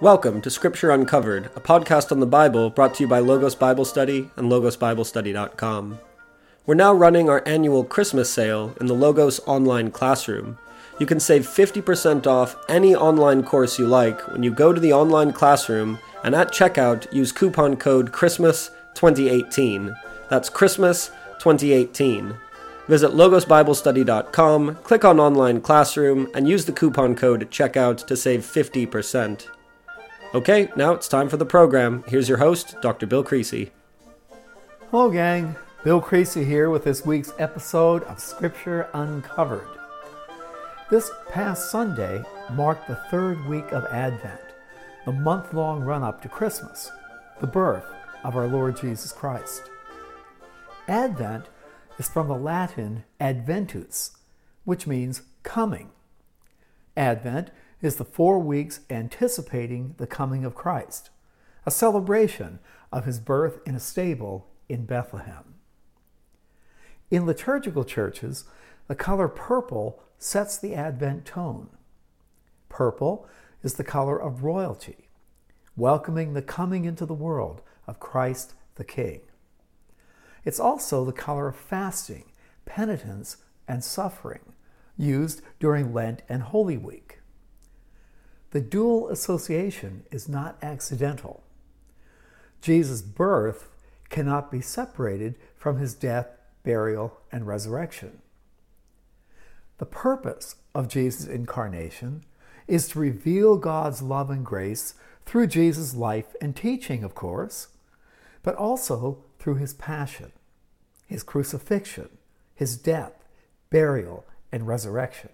Welcome to Scripture Uncovered, a podcast on the Bible brought to you by Logos Bible Study and logosbiblestudy.com. We're now running our annual Christmas sale in the Logos online classroom. You can save 50% off any online course you like when you go to the online classroom and at checkout use coupon code CHRISTMAS2018. That's Christmas 2018. Visit logosbiblestudy.com, click on Online Classroom, and use the coupon code at checkout to save 50%. Okay, now it's time for the program. Here's your host, Dr. Bill Creasy. Hello, gang. Bill Creasy here with this week's episode of Scripture Uncovered. This past Sunday marked the third week of Advent, the month long run up to Christmas, the birth of our Lord Jesus Christ. Advent is from the Latin adventus, which means coming. Advent is the four weeks anticipating the coming of Christ, a celebration of his birth in a stable in Bethlehem. In liturgical churches, the color purple sets the Advent tone. Purple is the color of royalty, welcoming the coming into the world of Christ the King. It's also the color of fasting, penitence, and suffering, used during Lent and Holy Week. The dual association is not accidental. Jesus' birth cannot be separated from his death, burial, and resurrection. The purpose of Jesus' incarnation is to reveal God's love and grace through Jesus' life and teaching, of course, but also through his passion, his crucifixion, his death, burial, and resurrection.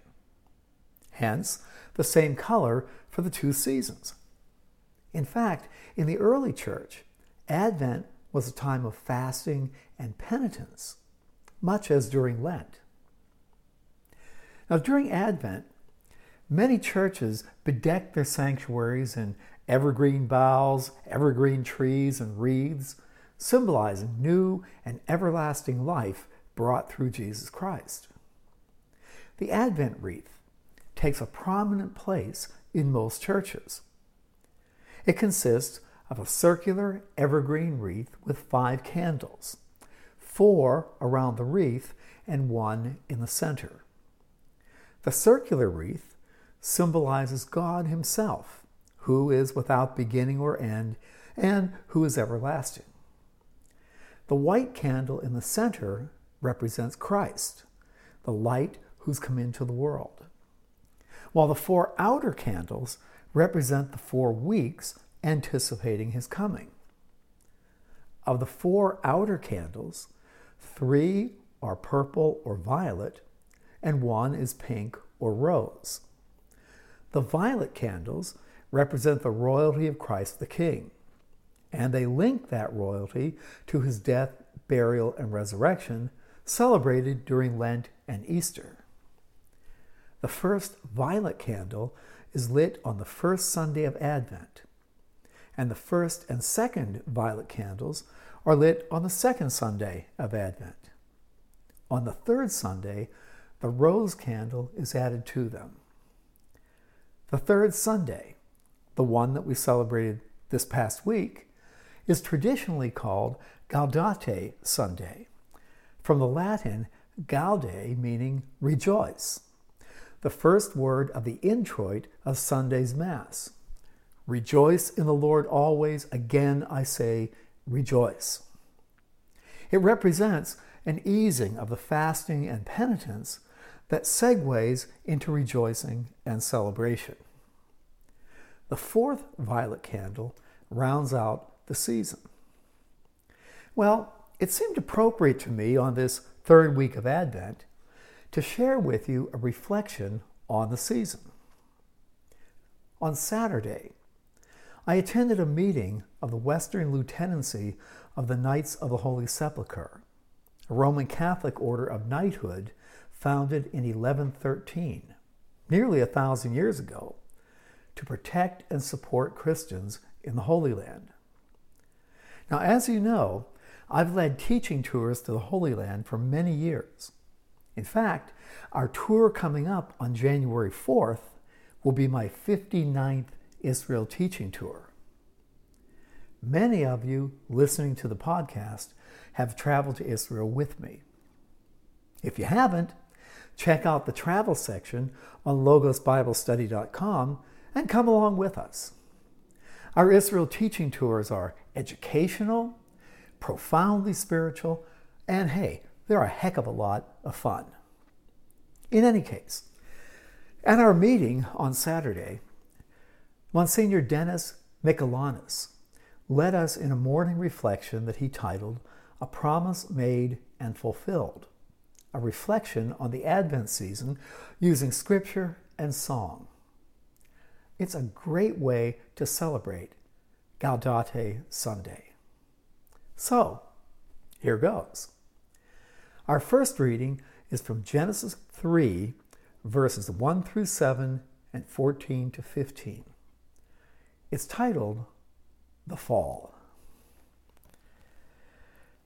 Hence, the same color for the two seasons. In fact, in the early church, Advent was a time of fasting and penitence, much as during Lent. Now, during Advent, many churches bedeck their sanctuaries in evergreen boughs, evergreen trees, and wreaths, symbolizing new and everlasting life brought through Jesus Christ. The Advent wreath takes a prominent place in most churches. It consists of a circular evergreen wreath with five candles, four around the wreath and one in the center. The circular wreath symbolizes God Himself, who is without beginning or end and who is everlasting. The white candle in the center represents Christ, the light who's come into the world while the four outer candles represent the four weeks anticipating his coming. Of the four outer candles, three are purple or violet, and one is pink or rose. The violet candles represent the royalty of Christ the King, and they link that royalty to his death, burial, and resurrection celebrated during Lent and Easter. The first violet candle is lit on the first Sunday of Advent, and the first and second violet candles are lit on the second Sunday of Advent. On the third Sunday, the rose candle is added to them. The third Sunday, the one that we celebrated this past week, is traditionally called Gaudete Sunday, from the Latin gaude meaning rejoice the first word of the introit of Sunday's Mass. Rejoice in the Lord always. Again, I say, rejoice. It represents an easing of the fasting and penitence that segues into rejoicing and celebration. The fourth violet candle rounds out the season. Well, it seemed appropriate to me on this third week of Advent to share with you a reflection on the season. On Saturday, I attended a meeting of the Western Lieutenancy of the Knights of the Holy Sepulchre, a Roman Catholic order of knighthood founded in 1113, nearly a thousand years ago, to protect and support Christians in the Holy Land. Now, as you know, I've led teaching tours to the Holy Land for many years. In fact, our tour coming up on January 4th will be my 59th Israel teaching tour. Many of you listening to the podcast have traveled to Israel with me. If you haven't, check out the travel section on logosbiblestudy.com and come along with us. Our Israel teaching tours are educational, profoundly spiritual, and hey, they're a heck of a lot of fun. In any case, at our meeting on Saturday, Monsignor Dennis Mikulanis led us in a morning reflection that he titled A Promise Made and Fulfilled, a reflection on the Advent season using scripture and song. It's a great way to celebrate Gaudete Sunday. So, here goes. Our first reading is from Genesis 3, verses 1 through 7 and 14 to 15. It's titled The Fall.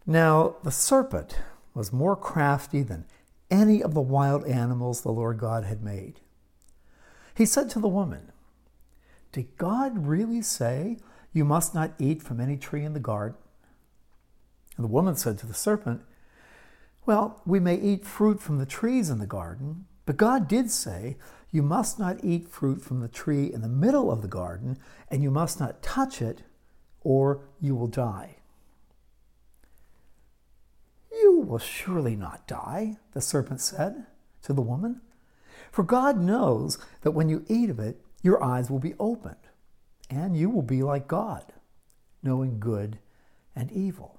Now, the serpent was more crafty than any of the wild animals the Lord God had made. He said to the woman, Did God really say you must not eat from any tree in the garden? And the woman said to the serpent, Well, we may eat fruit from the trees in the garden, but God did say, You must not eat fruit from the tree in the middle of the garden, and you must not touch it, or you will die. You will surely not die, the serpent said to the woman. For God knows that when you eat of it, your eyes will be opened, and you will be like God, knowing good and evil.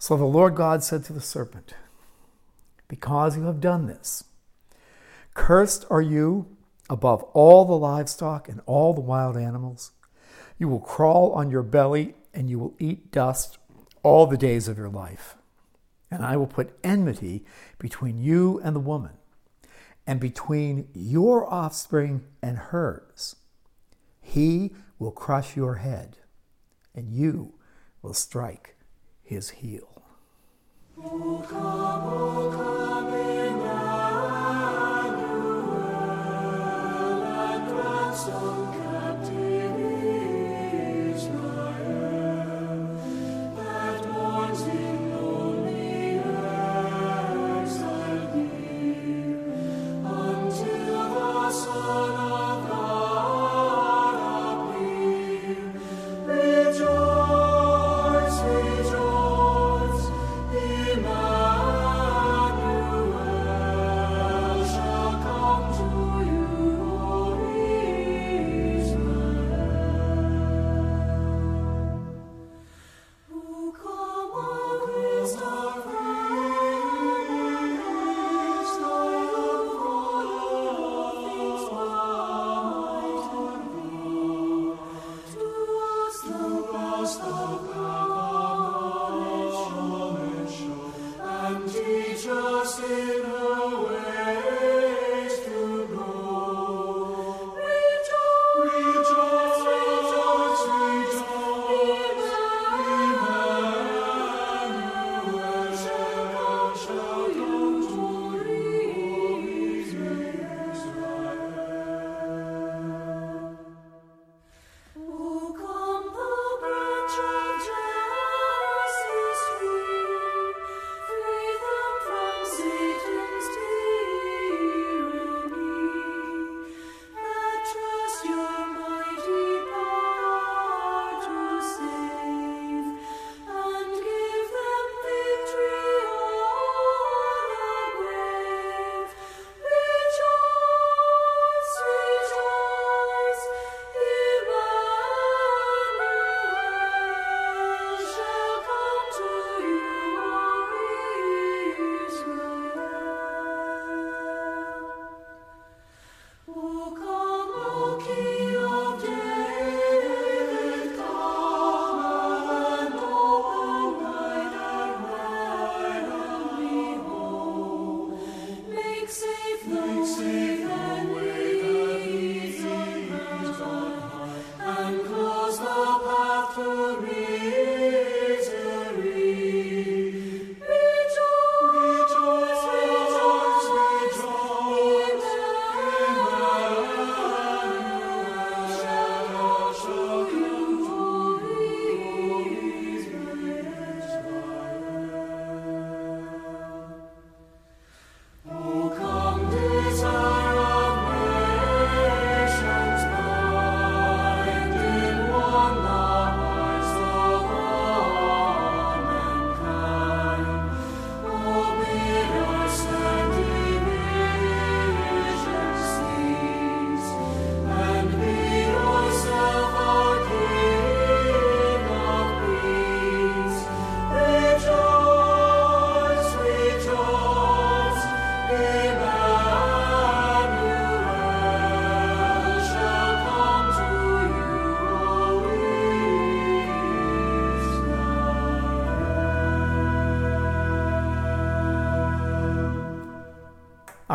So the Lord God said to the serpent, Because you have done this, cursed are you above all the livestock and all the wild animals. You will crawl on your belly and you will eat dust all the days of your life. And I will put enmity between you and the woman, and between your offspring and hers. He will crush your head, and you will strike his heel. Rejoice, Emmanuel.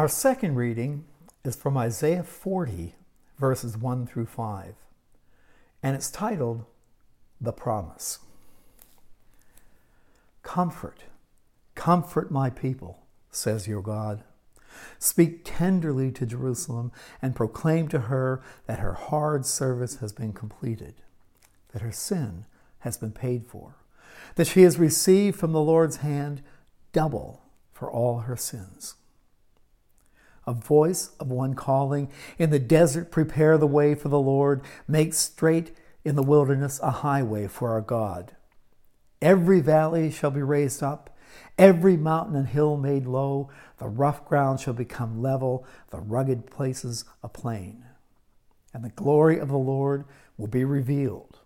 Our second reading is from Isaiah 40, verses 1 through 5, and it's titled The Promise. Comfort, comfort my people, says your God. Speak tenderly to Jerusalem and proclaim to her that her hard service has been completed, that her sin has been paid for, that she has received from the Lord's hand double for all her sins. A voice of one calling, In the desert, prepare the way for the Lord, make straight in the wilderness a highway for our God. Every valley shall be raised up, every mountain and hill made low. The rough ground shall become level, the rugged places a plain. And the glory of the Lord will be revealed,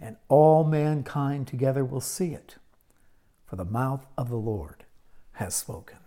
and all mankind together will see it, for the mouth of the Lord has spoken.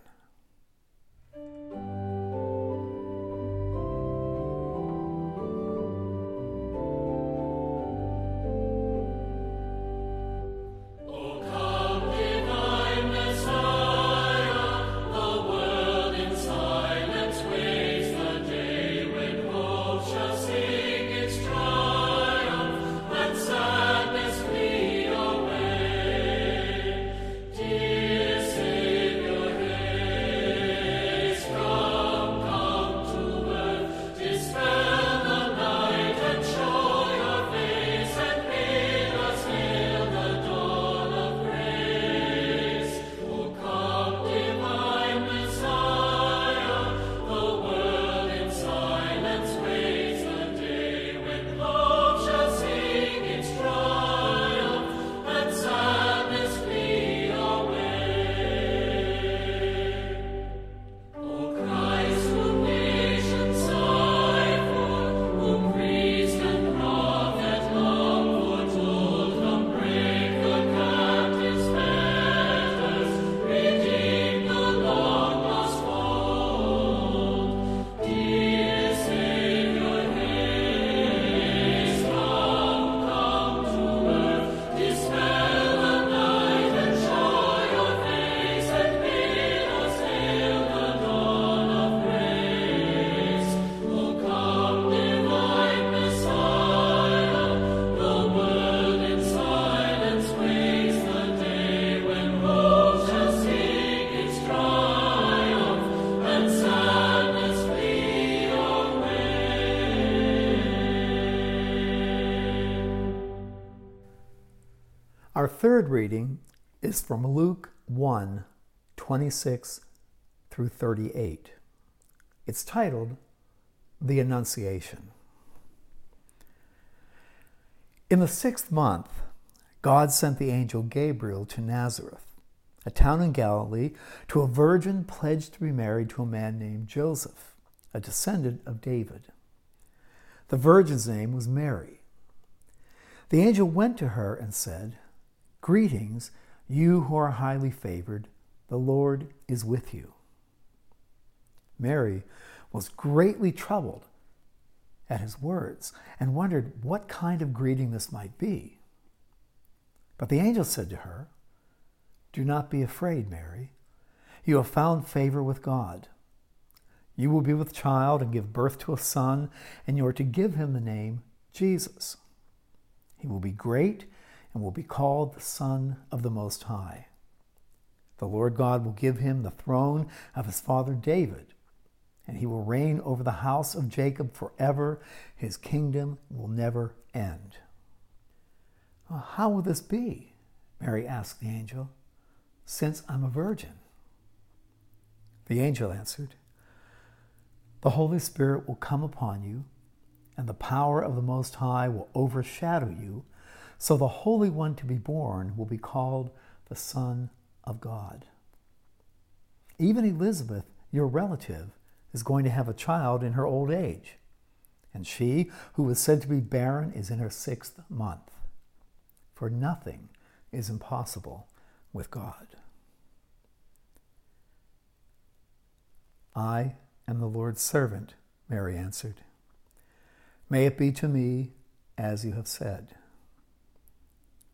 Third reading is from Luke 1 26 through 38. It's titled The Annunciation. In the sixth month, God sent the angel Gabriel to Nazareth, a town in Galilee, to a virgin pledged to be married to a man named Joseph, a descendant of David. The virgin's name was Mary. The angel went to her and said, Greetings, you who are highly favored, the Lord is with you. Mary was greatly troubled at his words and wondered what kind of greeting this might be. But the angel said to her, Do not be afraid, Mary. You have found favor with God. You will be with child and give birth to a son, and you are to give him the name Jesus. He will be great and will be called the Son of the Most High. The Lord God will give him the throne of his father David, and he will reign over the house of Jacob forever. His kingdom will never end. Well, how will this be? Mary asked the angel, since I'm a virgin. The angel answered, The Holy Spirit will come upon you, and the power of the Most High will overshadow you. So the Holy One to be born will be called the Son of God. Even Elizabeth, your relative, is going to have a child in her old age. And she, who was said to be barren, is in her sixth month. For nothing is impossible with God. I am the Lord's servant, Mary answered. May it be to me as you have said.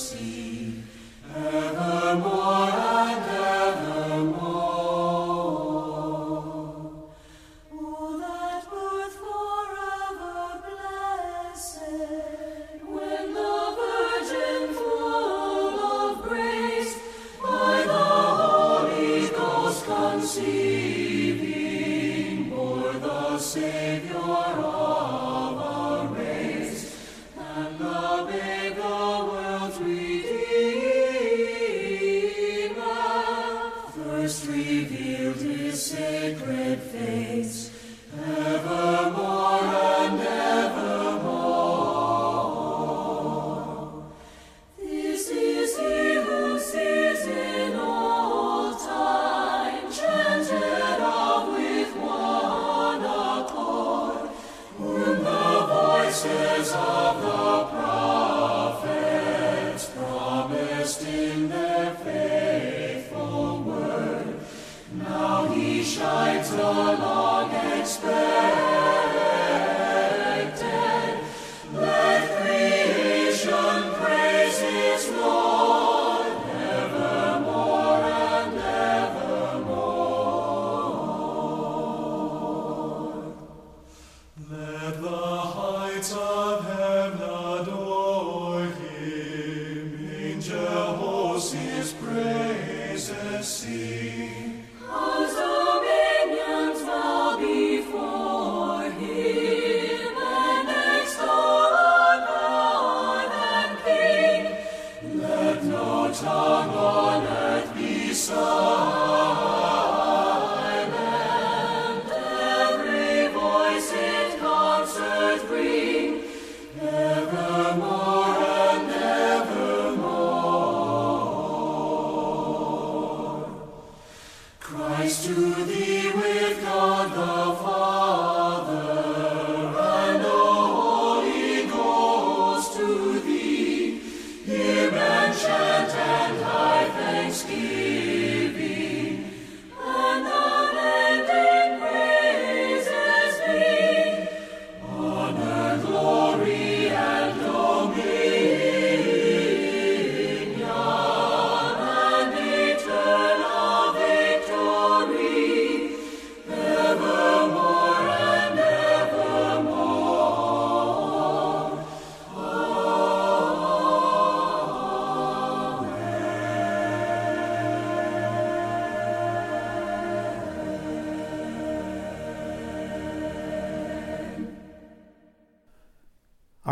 Our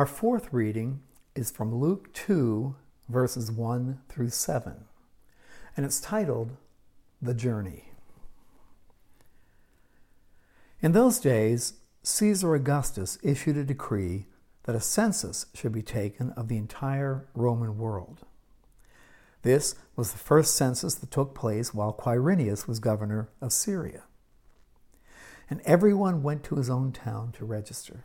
fourth reading is from Luke 2, verses 1 through 7, and it's titled The Journey. In those days, Caesar Augustus issued a decree that a census should be taken of the entire Roman world. This was the first census that took place while Quirinius was governor of Syria. And everyone went to his own town to register.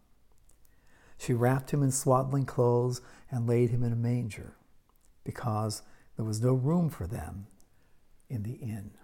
She wrapped him in swaddling clothes and laid him in a manger, because there was no room for them in the inn.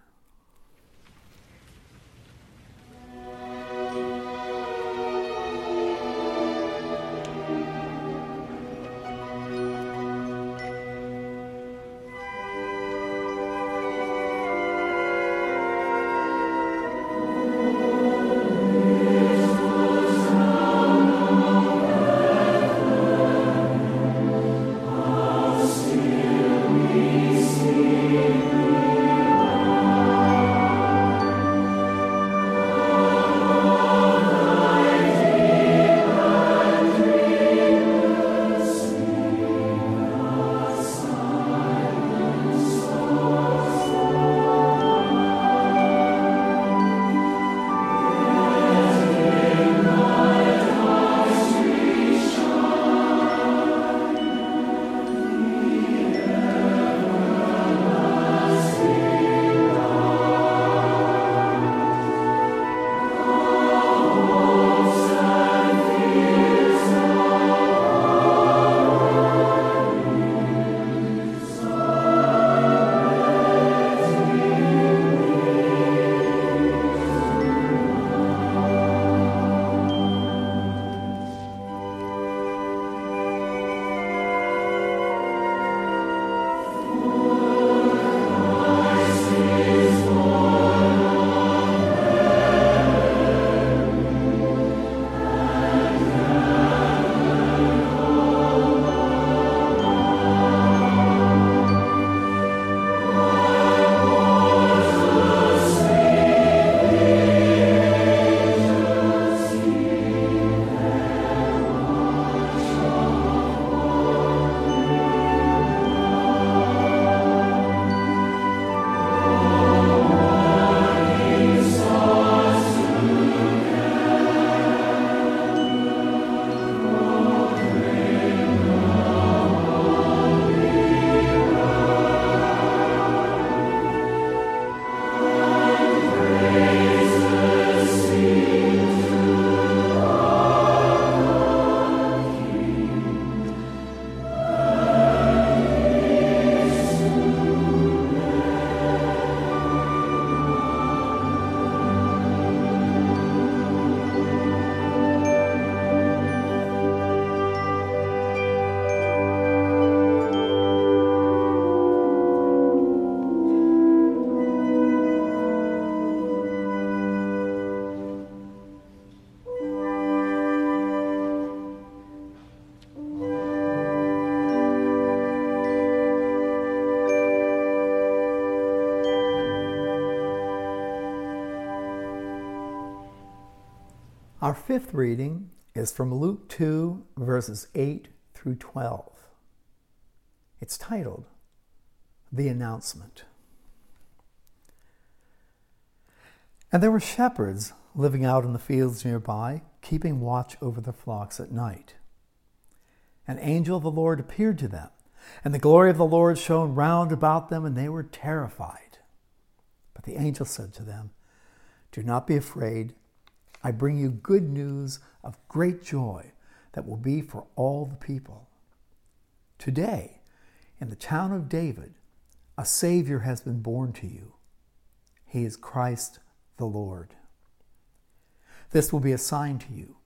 Our fifth reading is from Luke 2, verses 8 through 12. It's titled The Announcement. And there were shepherds living out in the fields nearby, keeping watch over their flocks at night. An angel of the Lord appeared to them, and the glory of the Lord shone round about them, and they were terrified. But the angel said to them, Do not be afraid. I bring you good news of great joy that will be for all the people. Today, in the town of David, a Savior has been born to you. He is Christ the Lord. This will be a sign to you.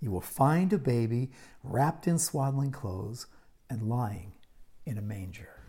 You will find a baby wrapped in swaddling clothes and lying in a manger.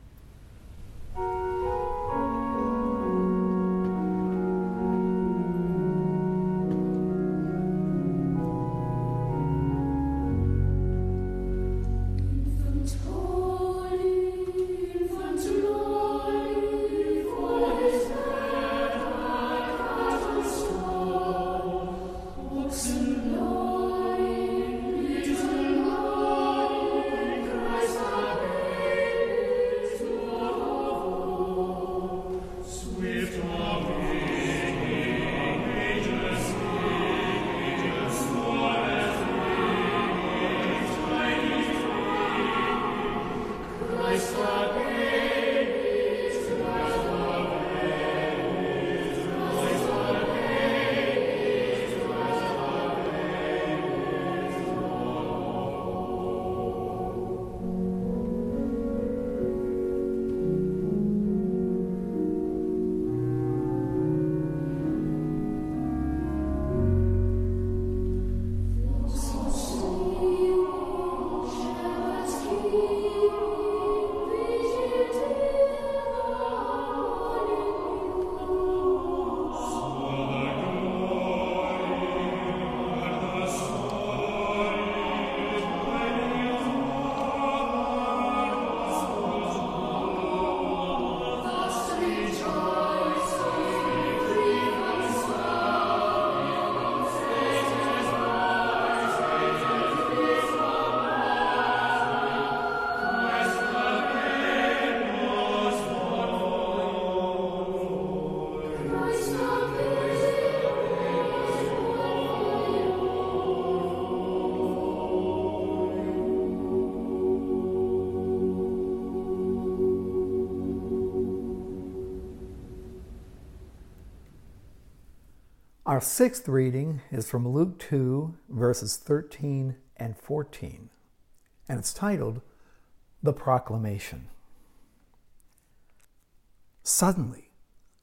Sixth reading is from Luke 2, verses 13 and 14, and it's titled The Proclamation. Suddenly,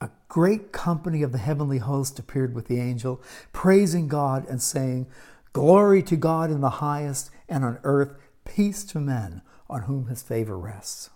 a great company of the heavenly host appeared with the angel, praising God and saying, Glory to God in the highest, and on earth peace to men on whom his favor rests.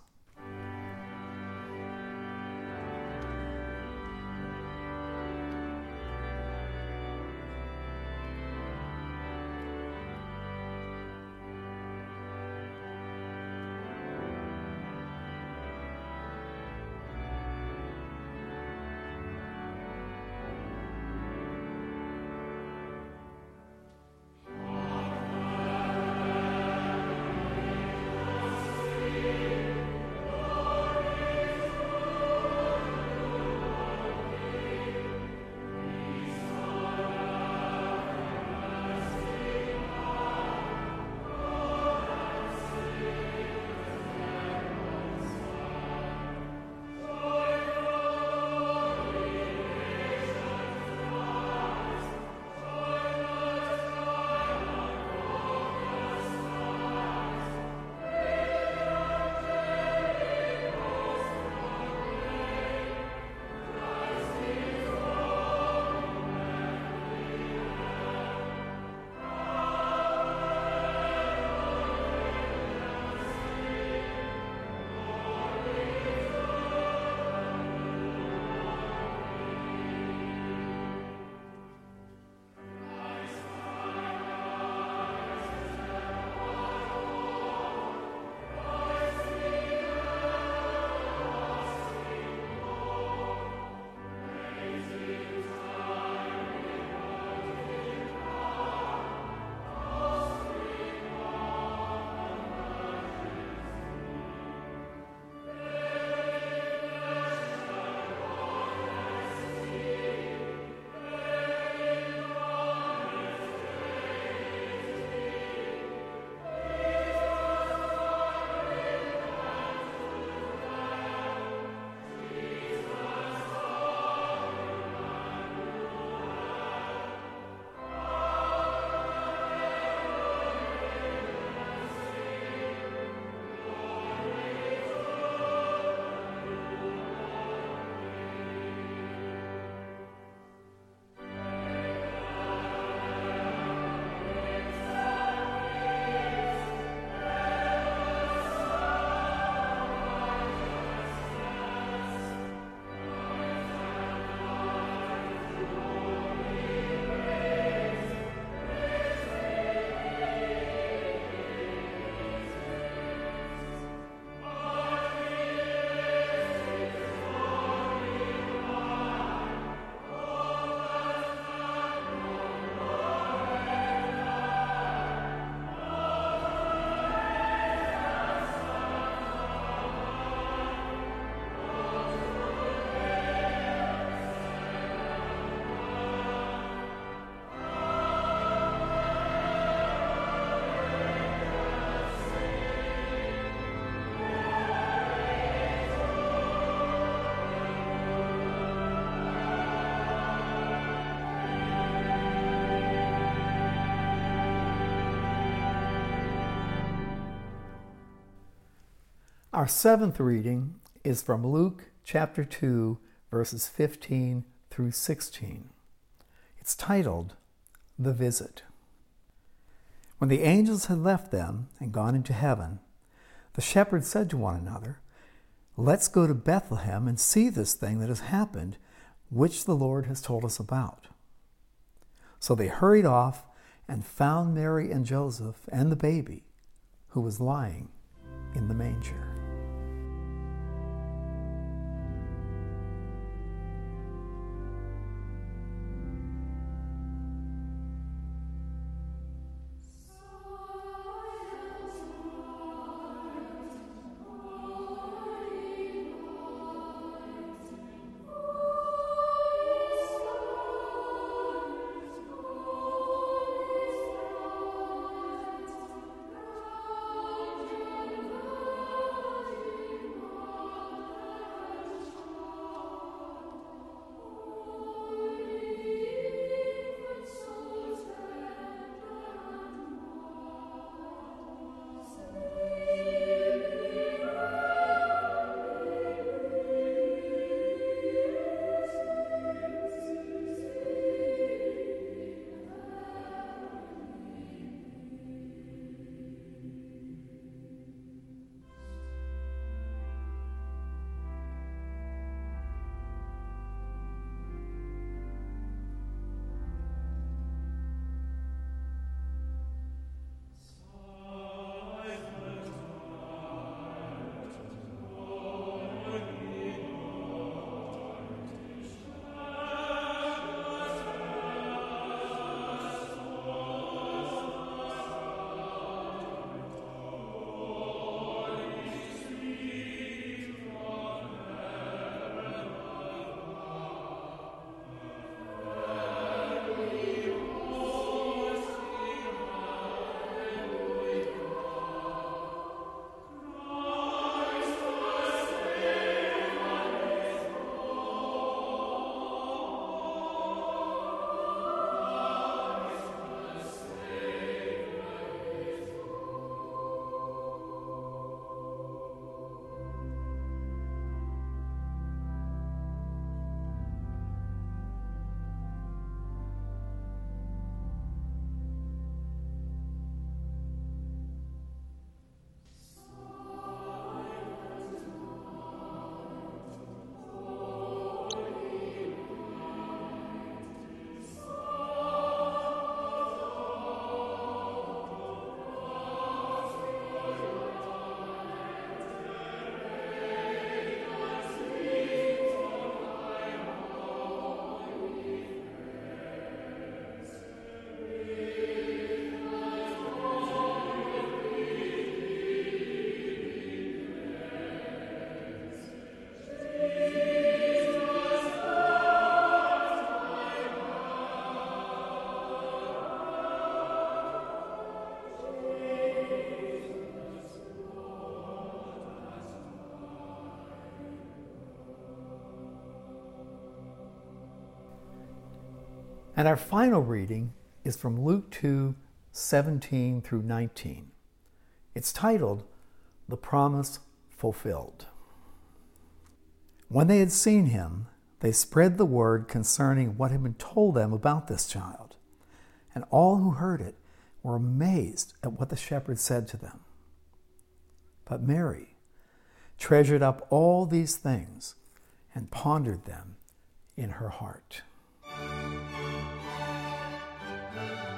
Our seventh reading is from Luke chapter 2, verses 15 through 16. It's titled The Visit. When the angels had left them and gone into heaven, the shepherds said to one another, Let's go to Bethlehem and see this thing that has happened, which the Lord has told us about. So they hurried off and found Mary and Joseph and the baby, who was lying in the manger. And our final reading is from Luke 2 17 through 19. It's titled The Promise Fulfilled. When they had seen him, they spread the word concerning what had been told them about this child. And all who heard it were amazed at what the shepherds said to them. But Mary treasured up all these things and pondered them in her heart thank you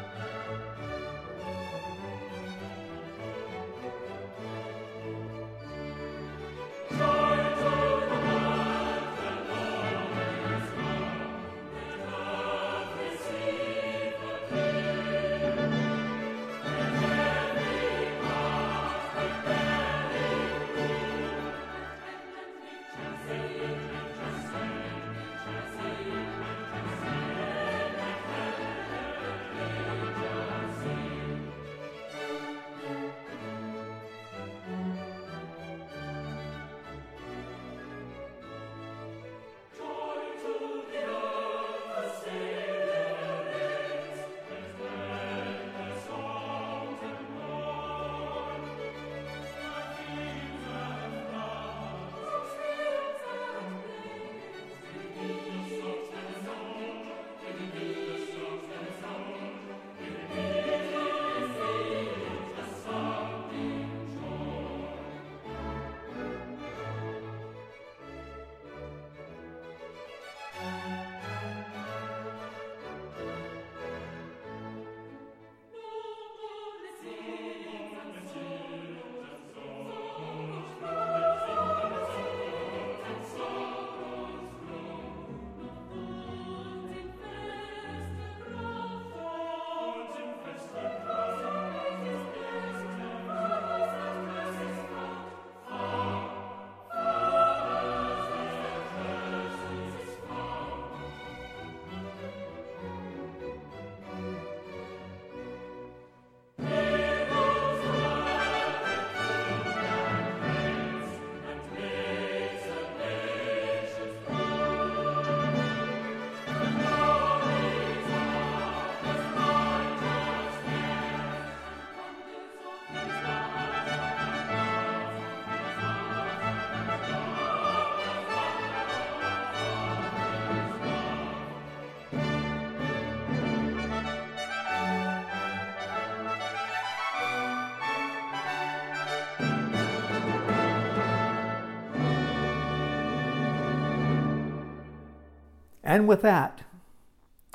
And with that,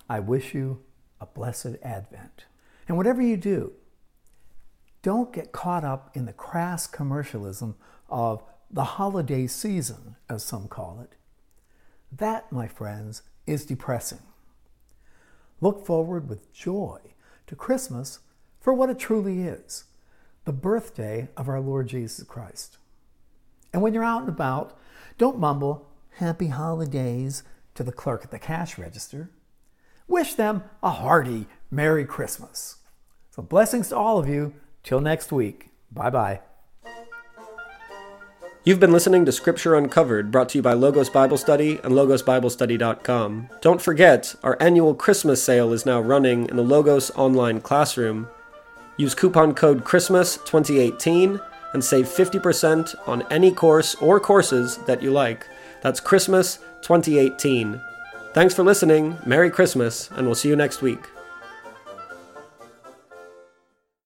I wish you a blessed Advent. And whatever you do, don't get caught up in the crass commercialism of the holiday season, as some call it. That, my friends, is depressing. Look forward with joy to Christmas for what it truly is the birthday of our Lord Jesus Christ. And when you're out and about, don't mumble, Happy Holidays to the clerk at the cash register. Wish them a hearty Merry Christmas. So, blessings to all of you. Till next week. Bye bye. You've been listening to Scripture Uncovered, brought to you by Logos Bible Study and logosbiblestudy.com. Don't forget, our annual Christmas sale is now running in the Logos online classroom. Use coupon code CHRISTMAS2018 and save 50% on any course or courses that you like. That's Christmas 2018. Thanks for listening, Merry Christmas, and we'll see you next week.